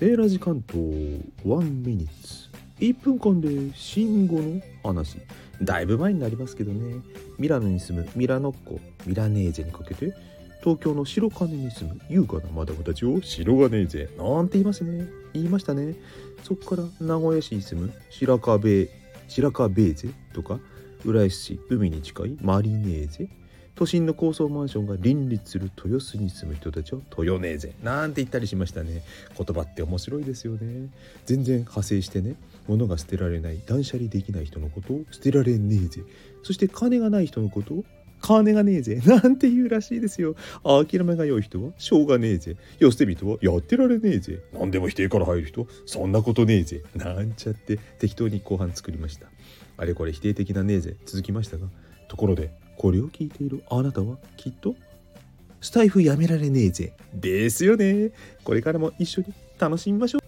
セーラジ関東1ミニッツ。1分間で慎吾の話。だいぶ前になりますけどね。ミラノに住むミラノっ子。ミラネーゼにかけて東京の白金に住む優雅なマダムたちを白金ーゼなんて言いますね。言いましたね。そこから名古屋市に住む白川ベ白川ベーゼとか浦安市海に近いマリネーゼ。都心の高層マンションが林立する豊洲に住む人たちを豊ネーゼなんて言ったりしましたね。言葉って面白いですよね。全然派生してね。物が捨てられない断捨離できない人のことを捨てられねえぜ。そして金がない人のことを金がねえぜ。なんて言うらしいですよ。諦めが良い人はしょうがねえぜ。寄捨て人はやってられねえぜ。何でも否定から入る人そんなことねえぜ。なんちゃって適当に後半作りました。あれこれ否定的なねえぜ続きましたがところでこれを聞いているあなたはきっとスタイフやめられねえぜですよね。これからも一緒に楽しみましょう。